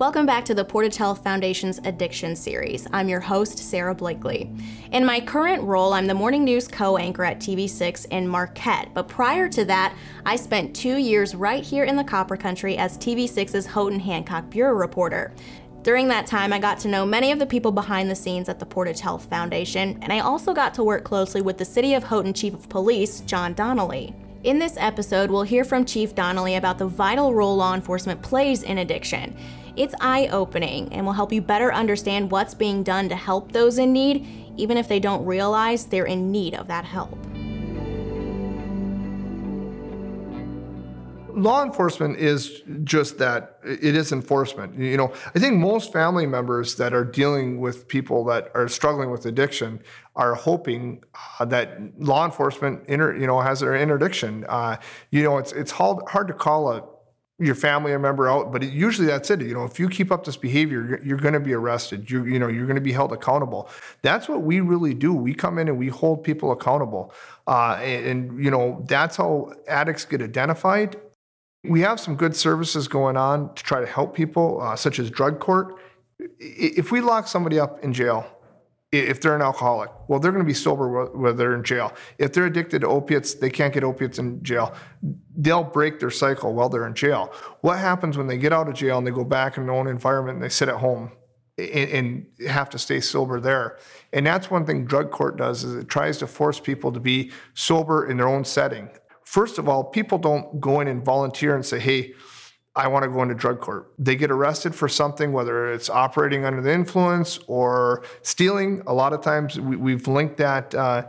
Welcome back to the Portage Health Foundation's Addiction Series. I'm your host, Sarah Blakely. In my current role, I'm the morning news co anchor at TV6 in Marquette. But prior to that, I spent two years right here in the Copper Country as TV6's Houghton Hancock Bureau reporter. During that time, I got to know many of the people behind the scenes at the Portage Health Foundation, and I also got to work closely with the City of Houghton Chief of Police, John Donnelly. In this episode, we'll hear from Chief Donnelly about the vital role law enforcement plays in addiction. It's eye opening and will help you better understand what's being done to help those in need, even if they don't realize they're in need of that help. Law enforcement is just that it is enforcement. You know i think most family members that are dealing with people that are struggling with addiction are hoping uh, that law enforcement inter, you know has their interdiction. Uh, you know it's it's hard, hard to call a your family member out but it, usually that's it. You know if you keep up this behavior you're, you're going to be arrested. You you know you're going to be held accountable. That's what we really do. We come in and we hold people accountable. Uh, and, and you know that's how addicts get identified we have some good services going on to try to help people, uh, such as drug court. If we lock somebody up in jail, if they're an alcoholic, well, they're going to be sober while they're in jail. If they're addicted to opiates, they can't get opiates in jail. They'll break their cycle while they're in jail. What happens when they get out of jail and they go back in their own environment and they sit at home and, have to stay sober there? And that's one thing drug court does is it tries to force people to be sober in their own setting. First of all, people don't go in and volunteer and say, hey, I want to go into drug court. They get arrested for something, whether it's operating under the influence or stealing. A lot of times we, have linked that, uh,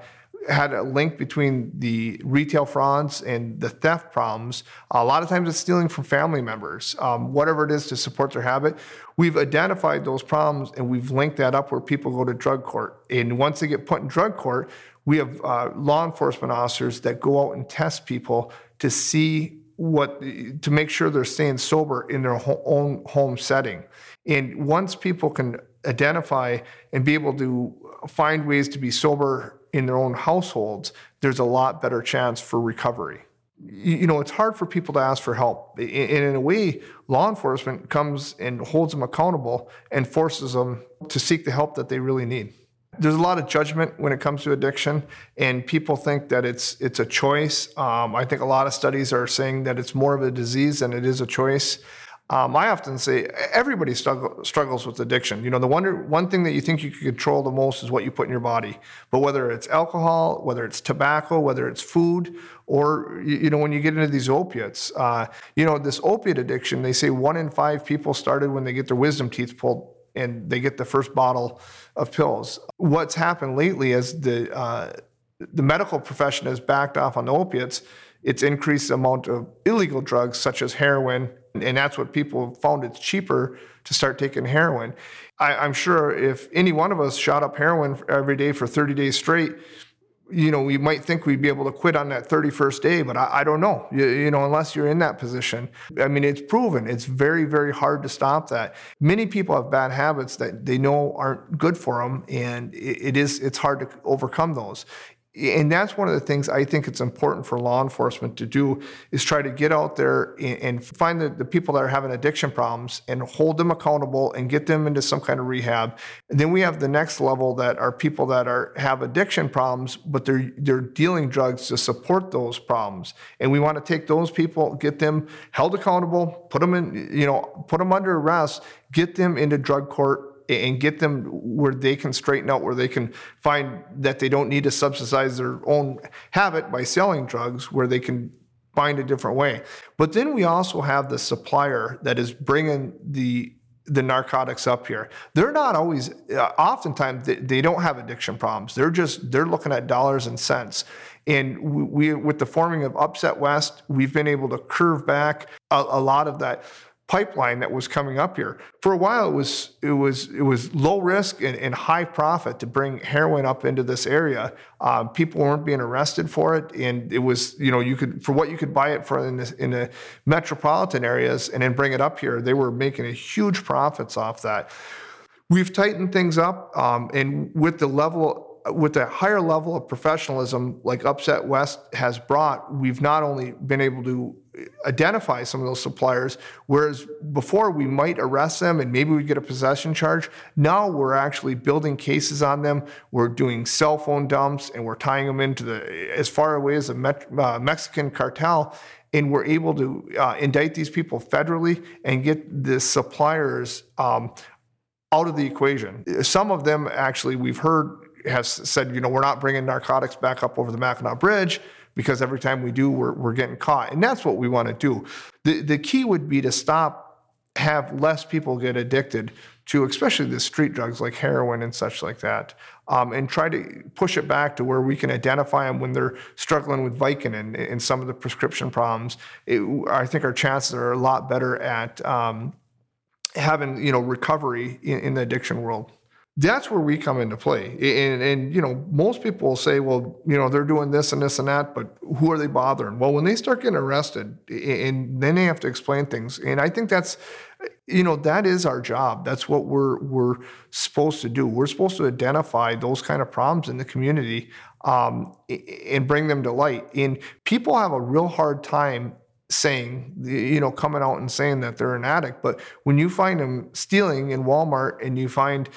had a link between the retail frauds and the theft problems. A lot of times it's stealing from family members, um, whatever it is to support their habit. We've identified those problems and we've linked that up where people go to drug court. And once they get put in drug court, we have uh, law enforcement officers that go out and test people to see what to make sure they're staying sober in their own home setting. And once people can identify and be able to find ways to be sober in their own households, there's a lot better chance for recovery. You know, it's hard for people to ask for help. And in a way, law enforcement comes and holds them accountable and forces them to seek the help that they really need. There's a lot of judgment when it comes to addiction, and people think that it's it's a choice. Um, I think a lot of studies are saying that it's more of a disease than it is a choice. Um, I often say everybody struggle, struggles with addiction. You know, the one, one thing that you think you can control the most is what you put in your body. But whether it's alcohol, whether it's tobacco, whether it's food, or, you, you know, when you get into these opiates, uh, you know, this opiate addiction, they say one in five people started when they get their wisdom teeth pulled and they get the first bottle of pills. What's happened lately is the uh, the medical profession has backed off on the opiates. It's increased the amount of illegal drugs such as heroin, and that's what people found it's cheaper to start taking heroin. I, am sure if any one of us shot up heroin every day for 30 days straight, you know, we might think we'd be able to quit on that 31st day, but I, I don't know, you, you, know, unless you're in that position. I mean, it's proven. It's very, very hard to stop that. Many people have bad habits that they know aren't good for them, and it, it is, it's hard to overcome those and that's one of the things I think it's important for law enforcement to do is try to get out there and, find the, the, people that are having addiction problems and hold them accountable and get them into some kind of rehab. And then we have the next level that are people that are have addiction problems, but they're they're dealing drugs to support those problems. And we want to take those people, get them held accountable, put them in, you know, put them under arrest, get them into drug court and get them where they can straighten out, where they can find that they don't need to subsidize their own habit by selling drugs, where they can find a different way. But then we also have the supplier that is bringing the the narcotics up here. They're not always, uh, oftentimes, they, they, don't have addiction problems. They're just, they're looking at dollars and cents. And we, with the forming of Upset West, we've been able to curve back a, a lot of that pipeline that was coming up here. For a while, it was it was it was low risk and, and high profit to bring heroin up into this area. Um, people weren't being arrested for it, and it was you know you could for what you could buy it for in the, in the metropolitan areas and then bring it up here. They were making a huge profits off that. We've tightened things up, um, and with the level with a higher level of professionalism like Upset West has brought, we've not only been able to identify some of those suppliers, whereas before we might arrest them and maybe we get a possession charge. Now we're actually building cases on them. We're doing cell phone dumps and we're tying them into the as far away as the uh, Mexican cartel. And we're able to uh, indict these people federally and get the suppliers um, out of the equation. Some of them actually we've heard has said, you know, we're not bringing narcotics back up over the Mackinac Bridge because every time we do, we're, we're getting caught. And that's what we want to do. The, the key would be to stop, have less people get addicted to, especially the street drugs like heroin and such like that, um, and try to push it back to where we can identify them when they're struggling with Vicodin and, and some of the prescription problems. It, I think our chances are a lot better at um, having you know recovery in, in the addiction world that's where we come into play. And, and, you know, most people will say, well, you know, they're doing this and this and that, but who are they bothering? Well, when they start getting arrested, and then they have to explain things, and I think that's, you know, that is our job. That's what we're we're supposed to do. We're supposed to identify those kind of problems in the community um, and bring them to light. And people have a real hard time saying, you know, coming out and saying that they're an addict. But when you find them stealing in Walmart and you find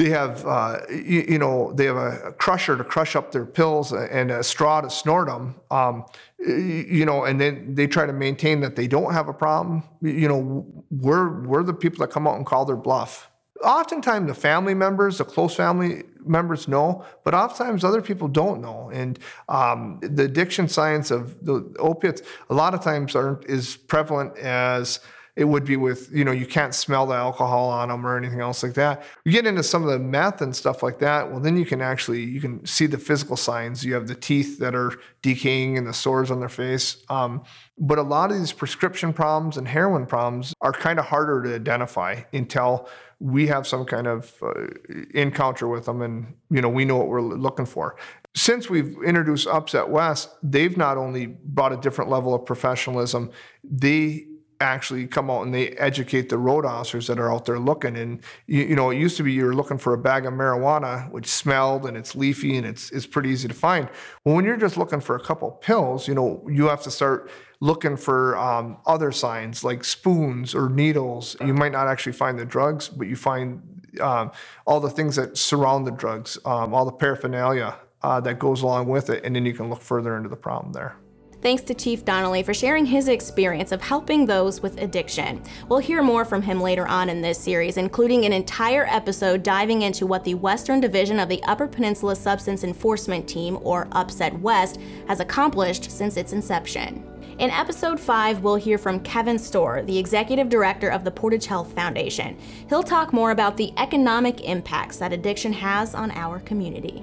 they have, uh, you, you, know, they have a crusher to crush up their pills and a straw to snort them. Um, you know, and then they try to maintain that they don't have a problem. You know, we're we're the people that come out and call their bluff. Oftentimes, the family members, the close family members know, but oftentimes other people don't know. And um, the addiction science of the opiates, a lot of times, aren't as prevalent as it would be with you know you can't smell the alcohol on them or anything else like that. You get into some of the meth and stuff like that well then you can actually you can see the physical signs. You have the teeth that are decaying and the sores on their face. Um, but a lot of these prescription problems and heroin problems are kind of harder to identify until we have some kind of uh, encounter with them and you know we know what we're looking for. Since we've introduced upset west they've not only brought a different level of professionalism they actually come out and they educate the road officers that are out there looking. And you, you, know, it used to be you were looking for a bag of marijuana, which smelled and it's leafy and it's it's pretty easy to find. Well, when you're just looking for a couple pills, you know, you have to start looking for um, other signs like spoons or needles. You might not actually find the drugs, but you find um, all the things that surround the drugs, um, all the paraphernalia uh, that goes along with it, and then you can look further into the problem there. Thanks to Chief Donnelly for sharing his experience of helping those with addiction. We'll hear more from him later on in this series, including an entire episode diving into what the Western Division of the Upper Peninsula Substance Enforcement Team, or Upset West, has accomplished since its inception. In episode 5, we'll hear from Kevin Storr, the executive director of the Portage Health Foundation. He'll talk more about the economic impacts that addiction has on our community.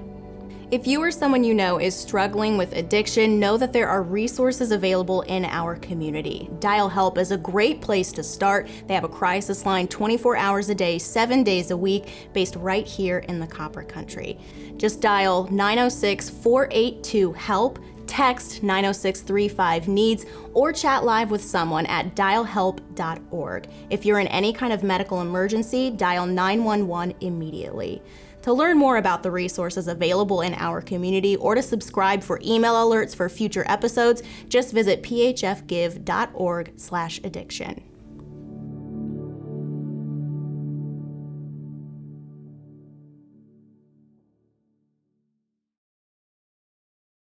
If you or someone you know is struggling with addiction, know that there are resources available in our community. Dial Help is a great place to start. They have a crisis line 24 hours a day, 7 days a week, based right here in the Copper Country. Just dial 906 482 HELP text 90635 needs or chat live with someone at dialhelp.org. If you're in any kind of medical emergency, dial 911 immediately. To learn more about the resources available in our community or to subscribe for email alerts for future episodes, just visit phfgive.org/addiction.